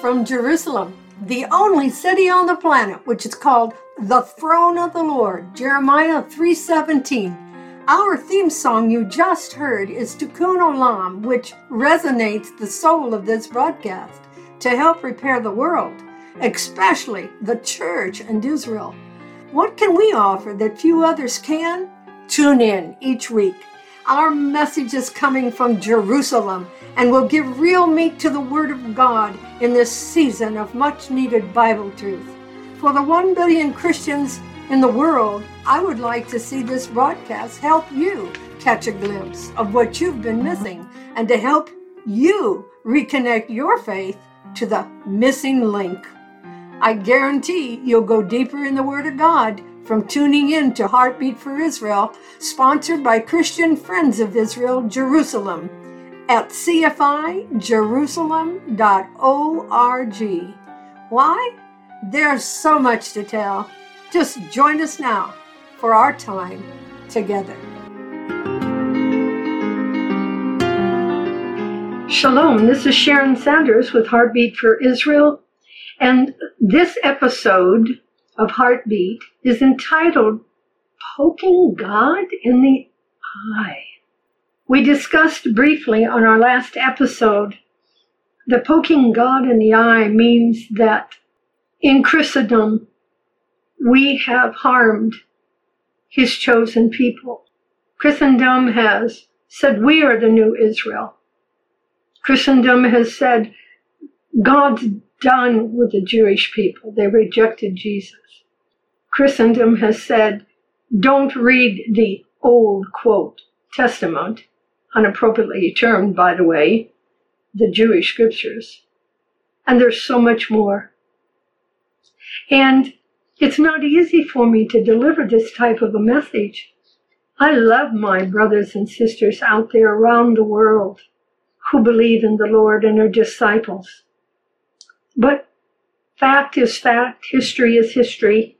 From Jerusalem, the only city on the planet which is called the throne of the Lord. Jeremiah 3:17. Our theme song you just heard is Tikkun Olam, which resonates the soul of this broadcast to help repair the world, especially the church and Israel. What can we offer that few others can? Tune in each week. Our message is coming from Jerusalem and will give real meat to the Word of God in this season of much needed Bible truth. For the 1 billion Christians in the world, I would like to see this broadcast help you catch a glimpse of what you've been missing and to help you reconnect your faith to the missing link. I guarantee you'll go deeper in the Word of God from tuning in to Heartbeat for Israel, sponsored by Christian Friends of Israel, Jerusalem, at cfijerusalem.org. Why? There's so much to tell. Just join us now for our time together. Shalom, this is Sharon Sanders with Heartbeat for Israel, and this episode of Heartbeat is entitled Poking God in the Eye. We discussed briefly on our last episode the poking God in the eye means that in Christendom we have harmed his chosen people. Christendom has said we are the new Israel. Christendom has said God's done with the Jewish people. They rejected Jesus. Christendom has said, don't read the old quote testament, unappropriately termed, by the way, the Jewish scriptures. And there's so much more. And it's not easy for me to deliver this type of a message. I love my brothers and sisters out there around the world who believe in the Lord and are disciples. But fact is fact, history is history.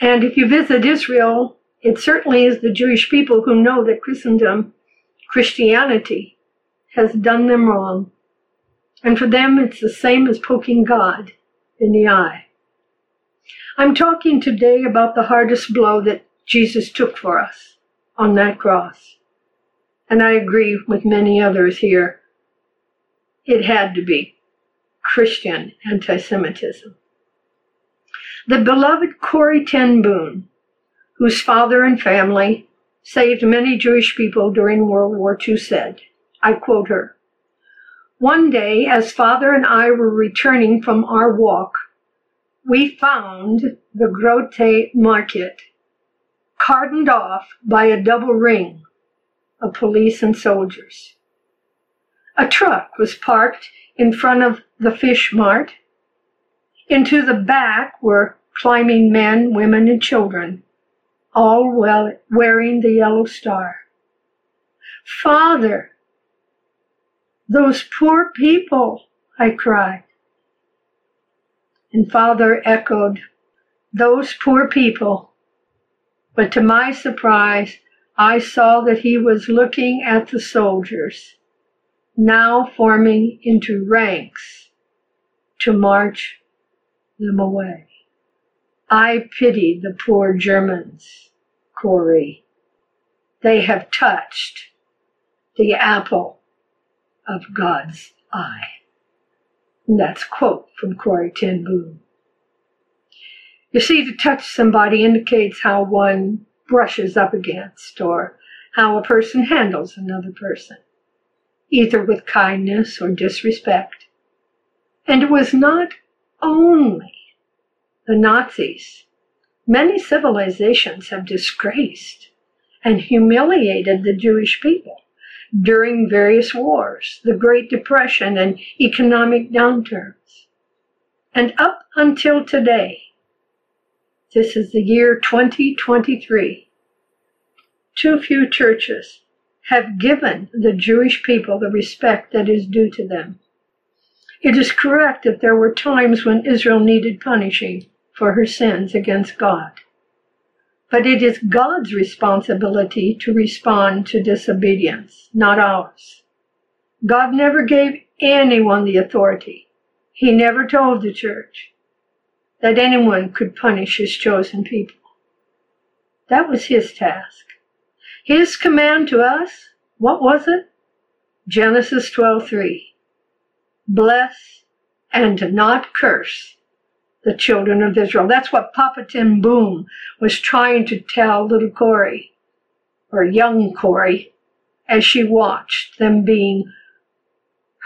And if you visit Israel, it certainly is the Jewish people who know that Christendom, Christianity, has done them wrong. And for them, it's the same as poking God in the eye. I'm talking today about the hardest blow that Jesus took for us on that cross. And I agree with many others here. It had to be Christian anti Semitism. The beloved Corrie ten Boom, whose father and family saved many Jewish people during World War II, said, I quote her, One day, as father and I were returning from our walk, we found the Grote Market cordoned off by a double ring of police and soldiers. A truck was parked in front of the fish mart. Into the back were climbing men, women, and children, all well wearing the yellow star. Father, those poor people, I cried. And father echoed, those poor people. But to my surprise, I saw that he was looking at the soldiers, now forming into ranks to march them away. I pity the poor Germans, Corrie. They have touched the apple of God's eye. And that's quote from Corrie ten Boom. You see, to touch somebody indicates how one brushes up against or how a person handles another person, either with kindness or disrespect. And it was not only the Nazis. Many civilizations have disgraced and humiliated the Jewish people during various wars, the Great Depression, and economic downturns. And up until today, this is the year 2023, too few churches have given the Jewish people the respect that is due to them. It is correct that there were times when Israel needed punishing for her sins against God. But it is God's responsibility to respond to disobedience, not ours. God never gave anyone the authority He never told the church that anyone could punish his chosen people. That was his task. His command to us, what was it? Genesis 12:3. Bless and not curse the children of Israel. That's what Papa ten Boom was trying to tell little Corrie, or young Corrie, as she watched them being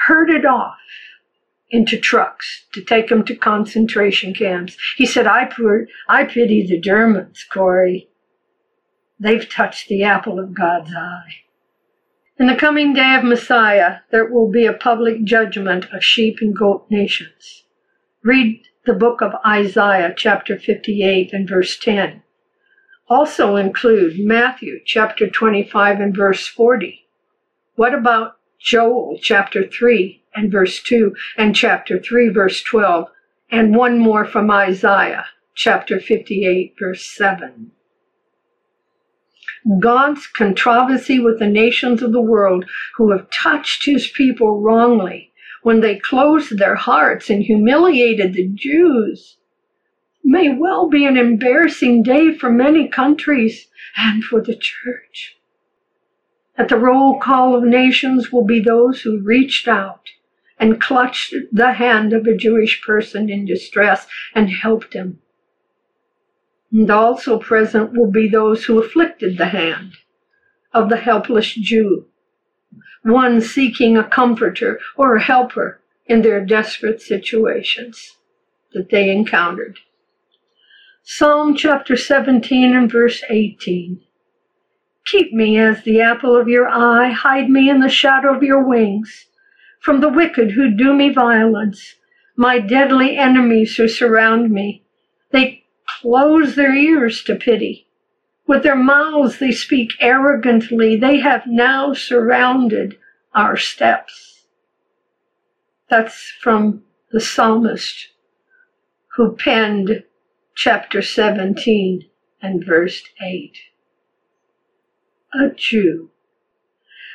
herded off into trucks to take them to concentration camps. He said, I, I pity the Germans, Corrie. They've touched the apple of God's eye. In the coming day of Messiah, there will be a public judgment of sheep and goat nations. Read the book of Isaiah, chapter 58 and verse 10. Also include Matthew, chapter 25 and verse 40. What about Joel, chapter 3 and verse 2, and chapter 3, verse 12, and one more from Isaiah, chapter 58, verse 7? God's controversy with the nations of the world who have touched his people wrongly when they closed their hearts and humiliated the Jews may well be an embarrassing day for many countries and for the church. At the roll call of nations will be those who reached out and clutched the hand of a Jewish person in distress and helped him and also present will be those who afflicted the hand of the helpless Jew, one seeking a comforter or a helper in their desperate situations that they encountered. Psalm chapter 17 and verse 18. Keep me as the apple of your eye, hide me in the shadow of your wings, from the wicked who do me violence. My deadly enemies who surround me. They close their ears to pity. With their mouths they speak arrogantly. They have now surrounded our steps. That's from the psalmist who penned chapter 17 and verse 8. A Jew.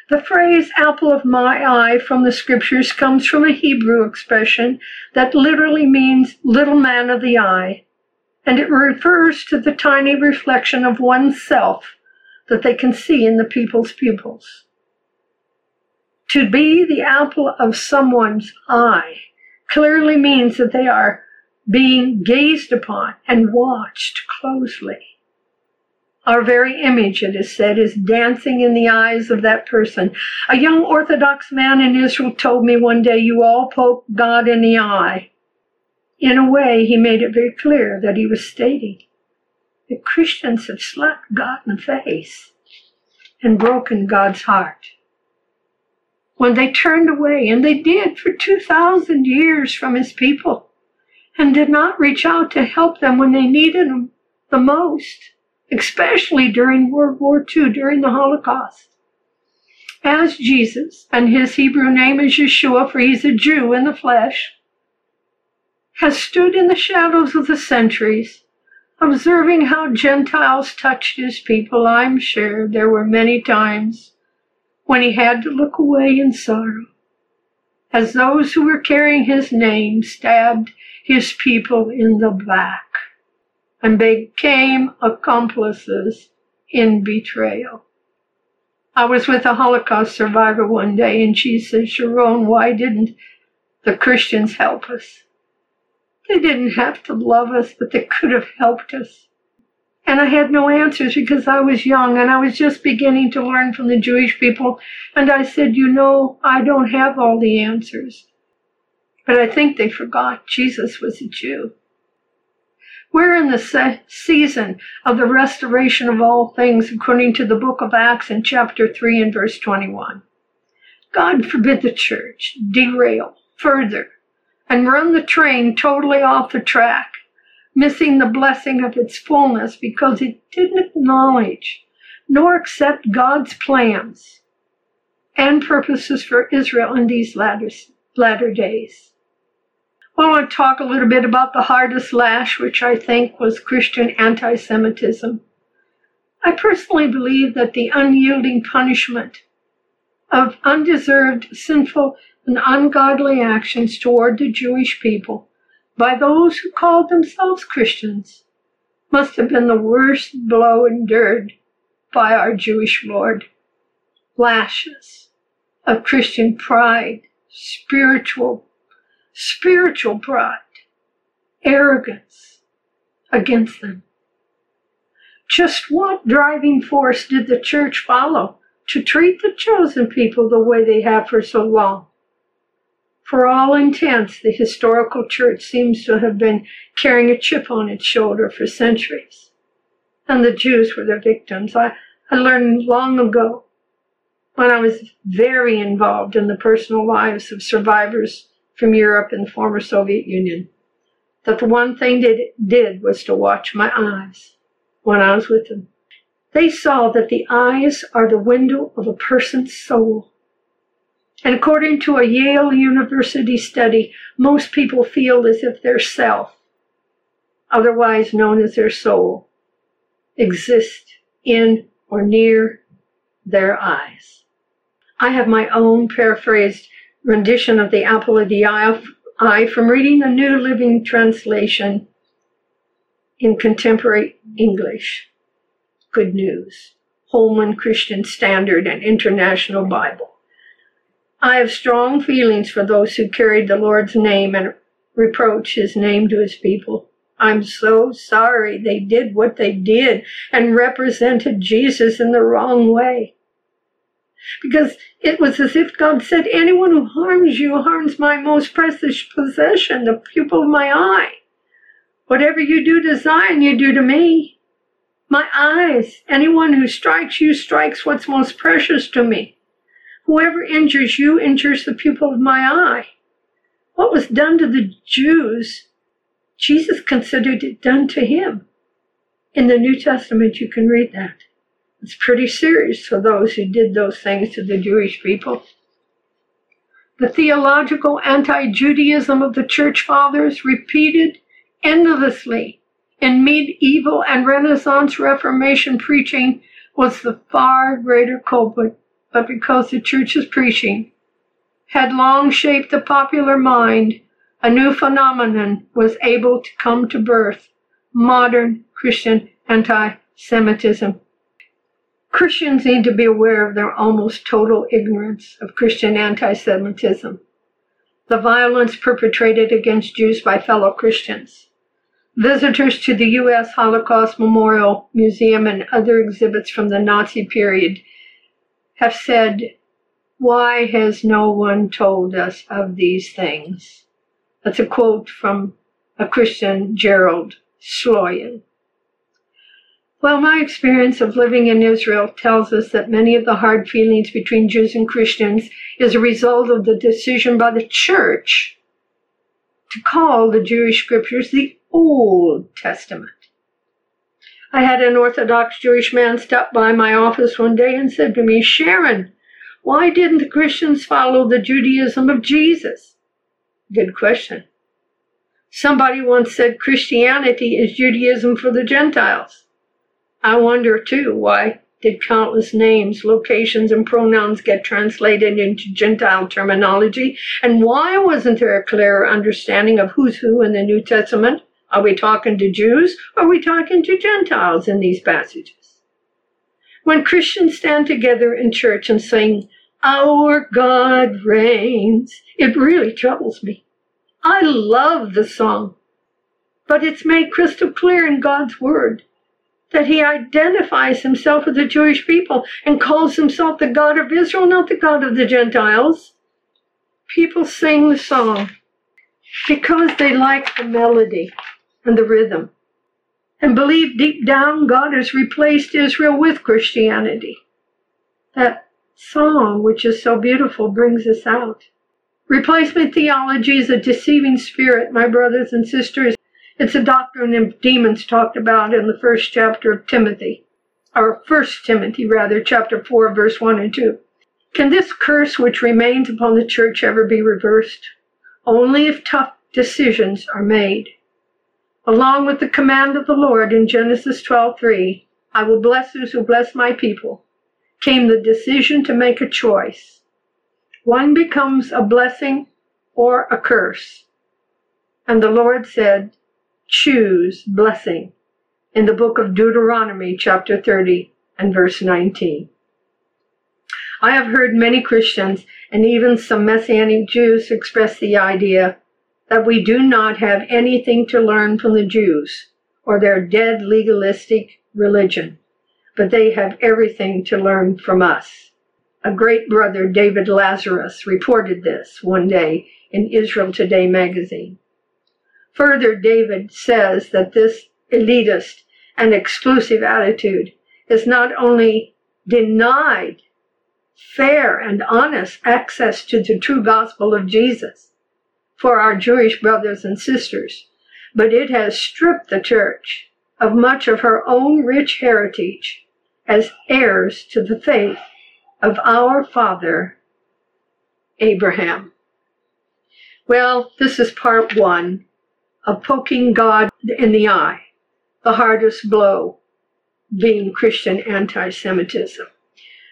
The phrase apple of my eye from the scriptures comes from a Hebrew expression that literally means little man of the eye and it refers to the tiny reflection of oneself that they can see in the people's pupils. To be the apple of someone's eye clearly means that they are being gazed upon and watched closely. Our very image, it is said, is dancing in the eyes of that person. A young Orthodox man in Israel told me one day, You all poke God in the eye. In a way, he made it very clear that he was stating that Christians have slapped God in the face and broken God's heart. When they turned away, and they did for 2,000 years from his people, and did not reach out to help them when they needed them the most, especially during World War II, during the Holocaust. As Jesus, and his Hebrew name is Yeshua, for he's a Jew in the flesh, has stood in the shadows of the centuries, observing how Gentiles touched his people, I'm sure there were many times when he had to look away in sorrow as those who were carrying his name stabbed his people in the back and became accomplices in betrayal. I was with a Holocaust survivor one day and she said, Sharon, why didn't the Christians help us? They didn't have to love us, but they could have helped us. And I had no answers because I was young and I was just beginning to learn from the Jewish people. And I said, You know, I don't have all the answers. But I think they forgot Jesus was a Jew. We're in the se- season of the restoration of all things according to the book of Acts in chapter 3 and verse 21. God forbid the church derail further and run the train totally off the track, missing the blessing of its fullness because it didn't acknowledge nor accept God's plans and purposes for Israel in these latter, latter days. I want to talk a little bit about the hardest lash, which I think was Christian anti Semitism. I personally believe that the unyielding punishment of undeserved sinful and ungodly actions toward the Jewish people by those who called themselves Christians must have been the worst blow endured by our Jewish Lord. Lashes of Christian pride, spiritual, spiritual pride, arrogance against them. Just what driving force did the church follow to treat the chosen people the way they have for so long? For all intents, the historical church seems to have been carrying a chip on its shoulder for centuries. And the Jews were the victims. I, I learned long ago when I was very involved in the personal lives of survivors from Europe and the former Soviet Union that the one thing they did was to watch my eyes when I was with them. They saw that the eyes are the window of a person's soul. And according to a Yale University study, most people feel as if their self, otherwise known as their soul, exists in or near their eyes. I have my own paraphrased rendition of the apple of the eye from reading the New Living Translation in contemporary English. Good news. Holman Christian Standard and International Bible. I have strong feelings for those who carried the Lord's name and reproach his name to his people. I'm so sorry they did what they did and represented Jesus in the wrong way. Because it was as if God said, Anyone who harms you harms my most precious possession, the pupil of my eye. Whatever you do to Zion, you do to me. My eyes. Anyone who strikes you strikes what's most precious to me. Whoever injures you injures the pupil of my eye. What was done to the Jews, Jesus considered it done to him. In the New Testament, you can read that. It's pretty serious for those who did those things to the Jewish people. The theological anti Judaism of the church fathers repeated endlessly in medieval and Renaissance Reformation preaching was the far greater culprit, but because the church's preaching had long shaped the popular mind, a new phenomenon was able to come to birth modern Christian anti Semitism. Christians need to be aware of their almost total ignorance of Christian anti Semitism, the violence perpetrated against Jews by fellow Christians Visitors to the U.S. Holocaust Memorial Museum and other exhibits from the Nazi period have said, Why has no one told us of these things? That's a quote from a Christian, Gerald Sloyan. Well, my experience of living in Israel tells us that many of the hard feelings between Jews and Christians is a result of the decision by the church to call the Jewish scriptures the Old Testament. I had an Orthodox Jewish man stop by my office one day and said to me, Sharon, why didn't the Christians follow the Judaism of Jesus? Good question. Somebody once said Christianity is Judaism for the Gentiles. I wonder too why did countless names, locations, and pronouns get translated into Gentile terminology? And why wasn't there a clearer understanding of who's who in the New Testament? Are we talking to Jews? Or are we talking to Gentiles in these passages? When Christians stand together in church and sing, Our God reigns, it really troubles me. I love the song, but it's made crystal clear in God's Word that He identifies Himself with the Jewish people and calls Himself the God of Israel, not the God of the Gentiles. People sing the song because they like the melody and the rhythm, and believe deep down God has replaced Israel with Christianity. That song, which is so beautiful, brings us out. Replacement theology is a deceiving spirit, my brothers and sisters. It's a doctrine of demons talked about in the first chapter of Timothy, or First Timothy, rather, chapter 4, verse 1 and 2. Can this curse which remains upon the church ever be reversed? Only if tough decisions are made. Along with the command of the Lord in Genesis 12:3, I will bless those who bless my people, came the decision to make a choice. One becomes a blessing or a curse. And the Lord said, Choose blessing in the book of Deuteronomy, chapter 30 and verse 19. I have heard many Christians and even some Messianic Jews express the idea that we do not have anything to learn from the Jews or their dead legalistic religion, but they have everything to learn from us. A great brother, David Lazarus, reported this one day in Israel Today magazine. Further, David says that this elitist and exclusive attitude is not only denied fair and honest access to the true gospel of Jesus for our Jewish brothers and sisters, but it has stripped the church of much of her own rich heritage as heirs to the faith of our father Abraham. Well, this is part one of poking God in the eye, the hardest blow being Christian anti Semitism.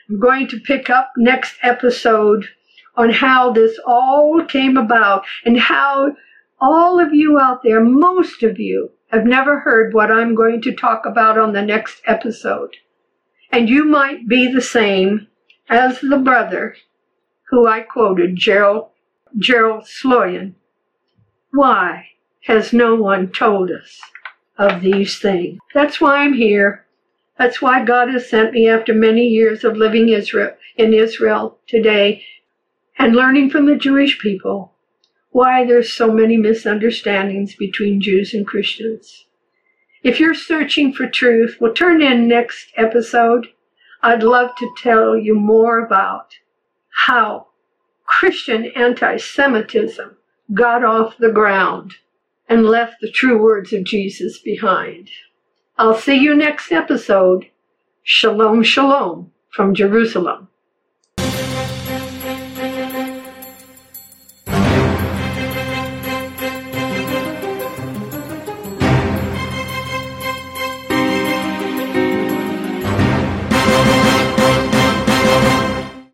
I'm going to pick up next episode on how this all came about and how all of you out there, most of you, have never heard what I'm going to talk about on the next episode. And you might be the same as the brother who I quoted, Gerald, Gerald Sloyan. Why has no one told us of these things? That's why I'm here. That's why God has sent me after many years of living Israel in Israel today and learning from the Jewish people why there's so many misunderstandings between Jews and Christians. If you're searching for truth, we'll turn in next episode. I'd love to tell you more about how Christian anti-Semitism got off the ground and left the true words of Jesus behind. I'll see you next episode. Shalom, shalom from Jerusalem.